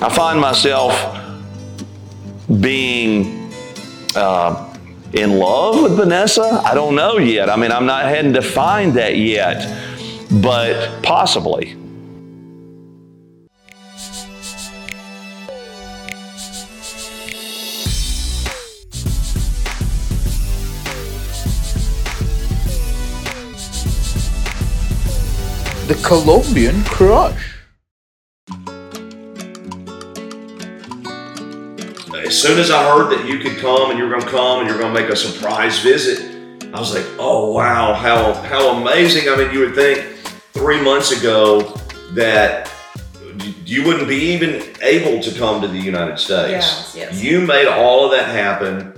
I find myself being uh, in love with Vanessa. I don't know yet. I mean, I'm not hadn't defined that yet, but possibly. The Colombian Crush. As soon as I heard that you could come and you were going to come and you were going to make a surprise visit, I was like, oh wow, how how amazing! I mean, you would think three months ago that you wouldn't be even able to come to the United States. Yes, yes. You made all of that happen.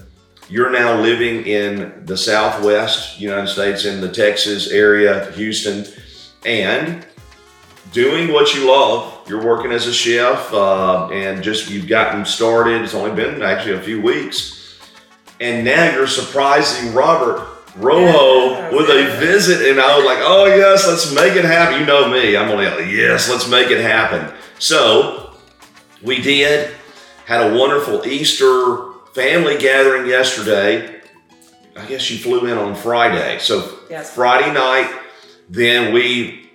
You're now living in the Southwest United States, in the Texas area, Houston, and doing what you love. You're working as a chef, uh, and just you've gotten started. It's only been actually a few weeks, and now you're surprising Robert Rojo Yes, with a visit, and I was like, "Oh yes, let's make it happen." You know me, I'm only like, "Yes, let's make it happen." So we did. Had a wonderful Easter family gathering yesterday. I guess you flew in on Friday, so Yes. Friday night. Then we,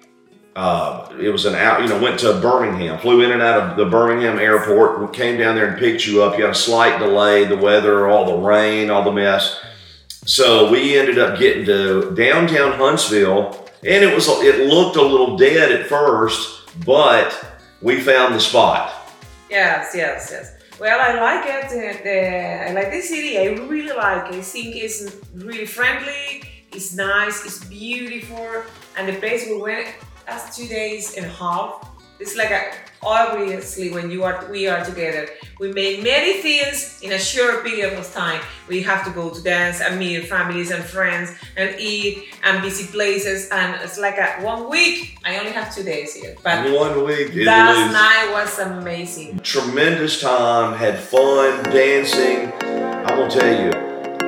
uh, it was an out, you know, went to Birmingham, flew in and out of the Birmingham airport, came down there and picked you up. You had a slight delay, the weather, all the rain, all the mess. So we ended up getting to downtown Huntsville, and it was it looked a little dead at first, but we found the spot. Yes, yes, yes. Well, I like it. uh, The, I like the city. I really like it. I think it's really friendly. It's nice. It's beautiful. And the place we went last two days and a half. It's like a, obviously when you are we are together, we make many things in a short period of time. We have to go to dance and meet families and friends and eat and visit places. And it's like a one week. I only have two days here, but One week, last night was amazing. tremendous time, had fun dancing. I'm gonna tell you,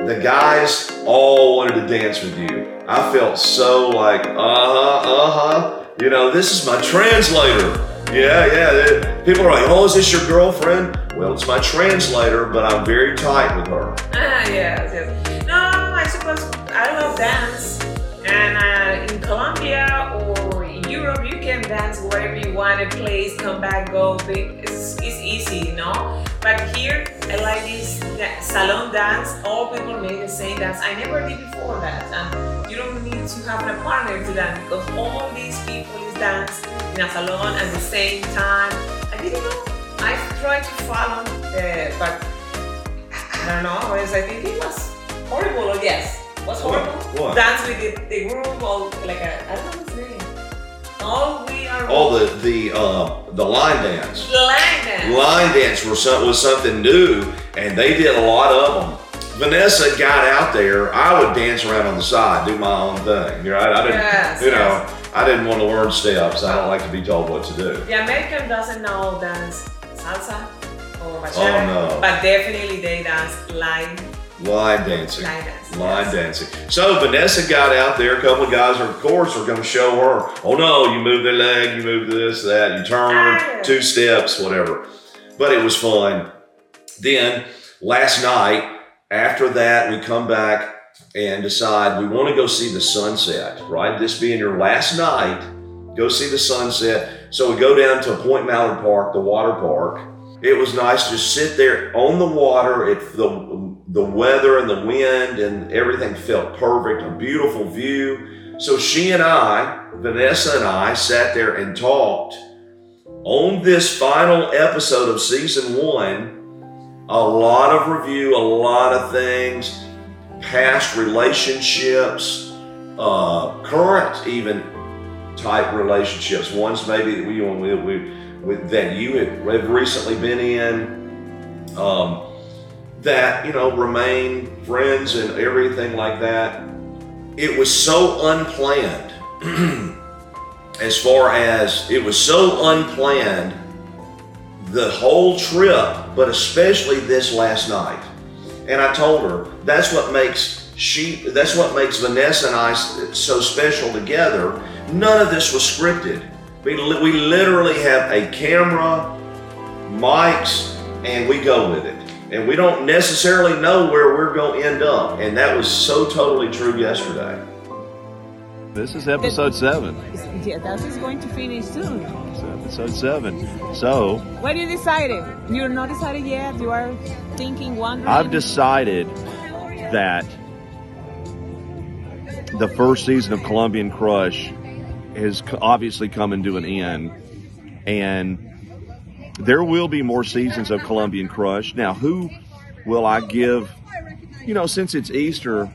the guys all wanted to dance with you. I felt so like, uh huh, uh huh. You know, this is my translator. Yeah, yeah. People are like, oh, is this your girlfriend? Well, it's my translator, but I'm very tight with her. Ah, yes, yes. No, I suppose I love dance. And uh, in Colombia or in Europe, you can dance wherever you want, a place, come back, go. It's, it's easy, you know? But here, I like this salon dance. All people make the same dance. I never did before that. And you to have a partner to dance because all these people is dance in a salon at the same time. I didn't know. I tried to follow, uh, but I don't know. I was I think it was horrible. Or yes, was horrible. What? Dance with the, the group or like a I don't know his name. All we are All the the uh, the line dance. line dance. Line dance was, was something new, and they did a lot of them. Vanessa got out there. I would dance around on the side, do my own thing. You know, I, I didn't, Yes, you know, yes. I didn't want to learn steps. I don't like to be told what to do. The American doesn't know dance salsa or bachata, Oh, no. but definitely they dance line Line dancing. line dance. Line yes. dancing. So Vanessa got out there. A couple of guys, are, of course, are going to show her. Oh no, you move the leg, you move this, that, you turn, Ah. two steps, whatever. But it was fun. Then last night, after that, we come back and decide we want to go see the sunset. Right, this being your last night, go see the sunset. So we go down to Point Mallard Park, the water park. It was nice to sit there on the water. It the the weather and the wind and everything felt perfect. A beautiful view. So she and I, Vanessa and I, sat there and talked on this final episode of season one. A lot of review, a lot of things, past relationships, uh, current even type relationships. Ones maybe that we, we, we with, that you have recently been in, um, that you know remain friends and everything like that. It was so unplanned. as far as it was so unplanned, the whole trip, but especially this last night. And I told her that's what makes she that's what makes Vanessa and I so special together. None of this was scripted. We, we literally have a camera mics, and we go with it. And we don't necessarily know where we're going to end up. And that was so totally true yesterday. This is episode seven. Yeah, that is going to finish soon. It's episode seven. So What you decided? You're not decided yet. You are thinking, wondering. I've decided that the first season of Colombian Crush has obviously coming to an end, and there will be more seasons of Colombian Crush. Now, who will I give? You know, since it's Easter,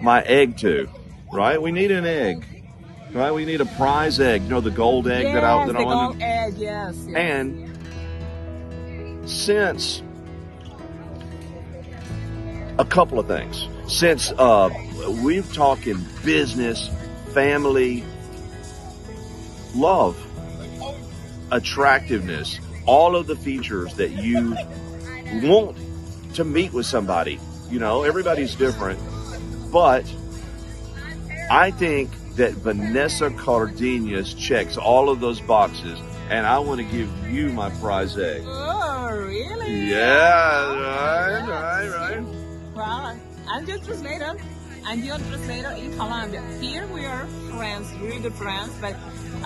my egg to, right? We need an egg, right? We need a prize egg. You know, the gold egg yes, that I that the I wanted. gold egg. Yes. yes. And since a couple of things, since uh, we've talking business, family, love, attractiveness, all of the features that you want to meet with somebody. You know, everybody's different, but I think that Vanessa Cardenas checks all of those boxes, and I want to give you my prize egg. Oh, really? Yeah, right, right, right. Well, I'm just translator. I'm other translator in Colombia. Here we are friends, really good friends, but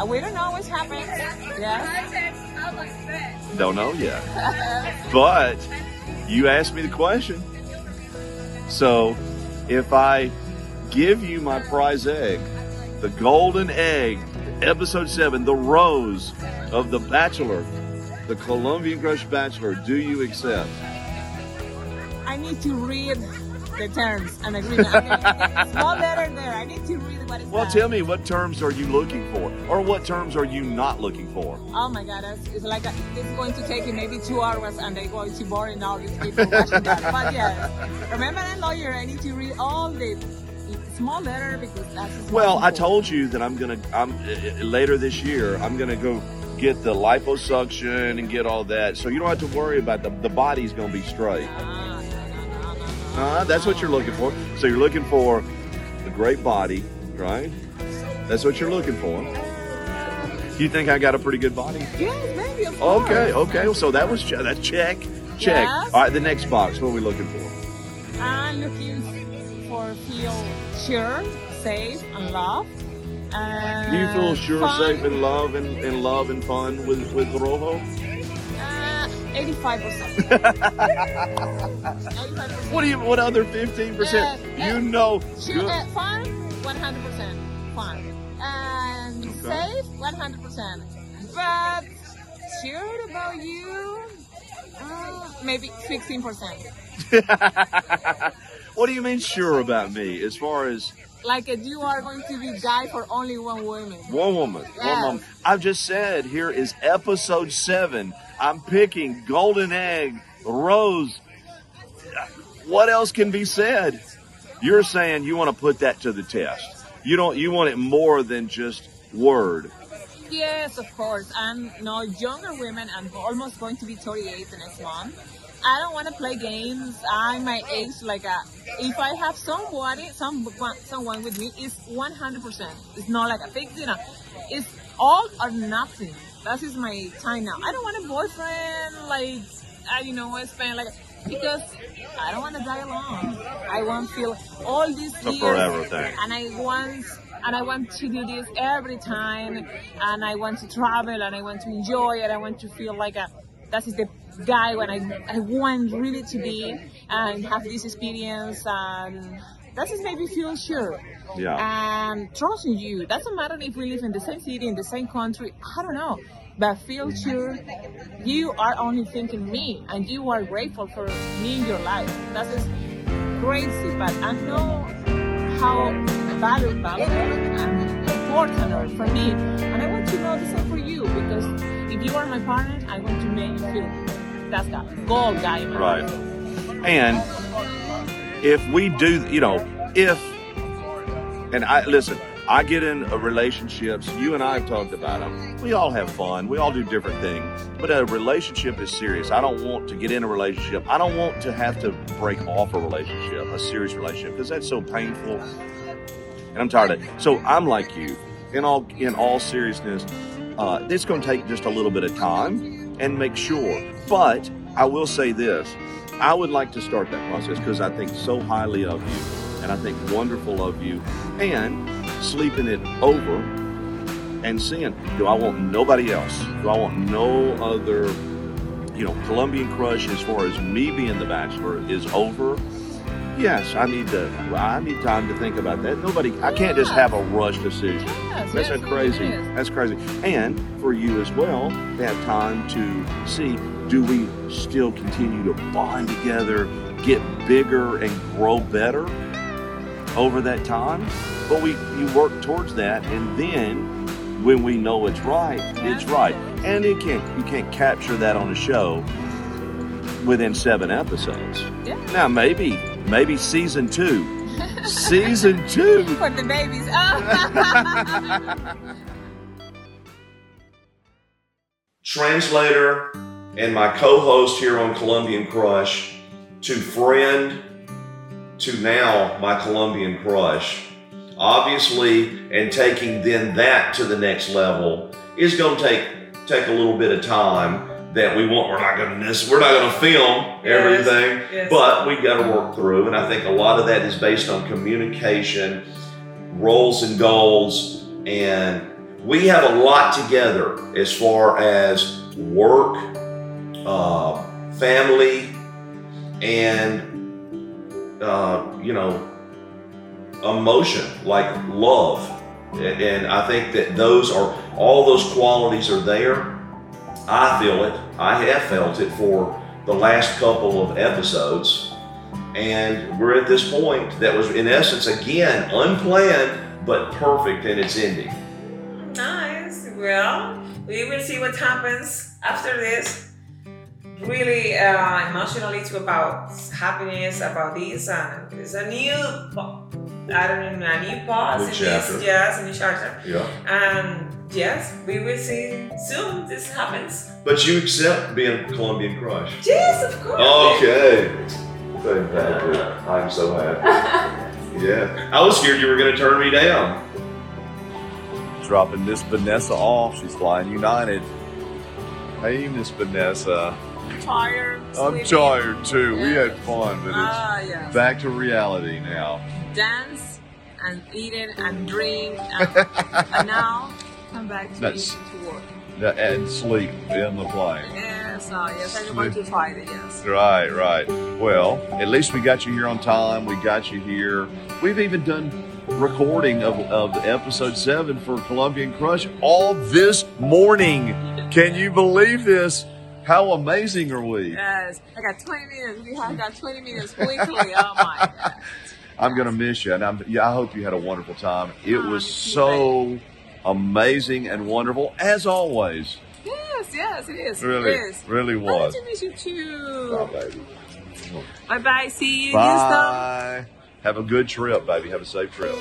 uh, we don't know what's happening. Yeah. Don't know yet. But you asked me the question. So if I give you my prize egg, the golden egg, episode seven, the rose of the Bachelor, the Colombian Crush Bachelor, do you accept? I need to read the terms and agreement. I mean, small letter there. I need to read what is Well, tell me what terms are you looking for, or what terms are you not looking for? Oh my God, it's, it's like a, it's going to take you maybe two hours and they're going to boring all these people watching that. But yeah, remember that lawyer, I need to read all the small letter because Well, I told you that I'm gonna. I'm uh, later this year. I'm gonna go get the liposuction and get all that, so you don't have to worry about the the body's gonna be straight. Ah, no, no, no, no, no. Uh, that's what you're looking for. So you're looking for a great body, right? That's what you're looking for. You think I got a pretty good body? Yes, maybe. Okay, okay. So that was that check, check. Yes. All right, the next box. What are we looking for? I'm looking for feel sure, safe, and loved. Uh, Do you feel sure, fun. safe, and love, and, and love and fun with with Rojo? Uh, 85%. 85%. What do you? What other fifteen percent? You uh, know. Sure, uh, fun, 100% fun. And Okay. safe, 100%. But sure about you, uh, maybe 16%. what do you mean sure about me? As far as Like you are going to be guy for only one woman. one woman, one woman. I've just said here is episode seven. I'm picking golden egg, rose. What else can be said? You're saying you want to put that to the test. You don't. You want it more than just word. Yes, of course. I'm no younger women. I'm almost going to be 38 the next month. I don't want to play games. I'm my age. Like a, if I have somebody, some someone with me, it's 100%. It's not like a fake dinner. it's all or nothing. That is my time now. I don't want a boyfriend. Like I, you know, I spend like because I don't want to die alone. I want to feel all these a years, forever thing. and I want and I want to do this every time, and I want to travel, and I want to enjoy it. I want to feel like a that is the guy when I I want really to be and have this experience, and that that is me feel sure Yeah. and trusting you. Doesn't matter if we live in the same city, in the same country. I don't know, but feel sure you are only thinking me, and you are grateful for me in your life. That is crazy, but I know how valuable and important are for me, and I want to know the same for you because if you are my partner, I want to make you feel that's the gold guy. Right. And if we do, you know, if, and I, listen, I get in relationships, you and I have talked about them. We all have fun. We all do different things. But a relationship is serious. I don't want to get in a relationship. I don't want to have to break off a relationship, a serious relationship, because that's so painful. And I'm tired of it. So I'm like you. In all in all seriousness, uh, it's going to take just a little bit of time and make sure. But I will say this I would like to start that process because I think so highly of you and I think wonderful of you and sleeping it over and seeing do I want nobody else? Do I want no other, you know, Colombian crush as far as me being the bachelor is over? Yes, I need to. I need time to think about that. Nobody, I can't just have a rush decision. Yes, That's yes, crazy. it is. That's crazy. And for you as well, to have time to see do we still continue to bond together, get bigger, and grow better over that time? But we you work towards that, and then when we know it's right, it's right. And it can't you can't capture that on a show within seven episodes. Yeah. Now maybe maybe season two. season two. For the babies. Oh. translator and my co-host here on Colombian Crush to friend to now my Colombian Crush. Obviously, and taking then that to the next level is going to take take a little bit of time that we want. We're not going to we're not going to film everything, yes. but we got to work through. And I think a lot of that is based on communication, roles and goals, and we have a lot together as far as work, uh, family, and uh, you know, emotion like love. And I think that those are all those qualities are there. I feel it. I have felt it for the last couple of episodes. And we're at this point that was, in essence, again, unplanned, but perfect in its ending. Nice. Well, we will see what happens after this. Really uh, emotionally too about happiness, about this, and it's a new, I don't know, a new pause. New in chapter. This, yes, a new chapter. Yeah. And yes, we will see soon. This happens. But you accept being a Colombian crush. Yes, of course. Okay. Fantastic. I'm so happy. Yeah. I was scared you were going to turn me down. dropping Miss Vanessa off. She's flying United. Hey, Miss Vanessa. tired. I'm sleepy. tired too. We had fun, but Ah, it's yeah. back to reality now. Dance and eating and drink and, and now come back to, That's- to work. And sleep in the plane. Yes, uh, yes, I'm going to fight it. Yes. Right, right. Well, at least we got you here on time. We got you here. We've even done recording of, of episode seven for Colombian Crush all this morning. Can you believe this? How amazing are we? Yes, I got 20 minutes. We have got 20 minutes weekly. Oh my God. I'm gonna miss you, and I'm, yeah, I hope you had a wonderful time. It Oh, was so amazing and wonderful, as always. Yes, yes, it is. Really, It is. really was. miss you too. Oh, baby. Bye bye. See you, Bye. Have a good trip, baby. Have a safe trip.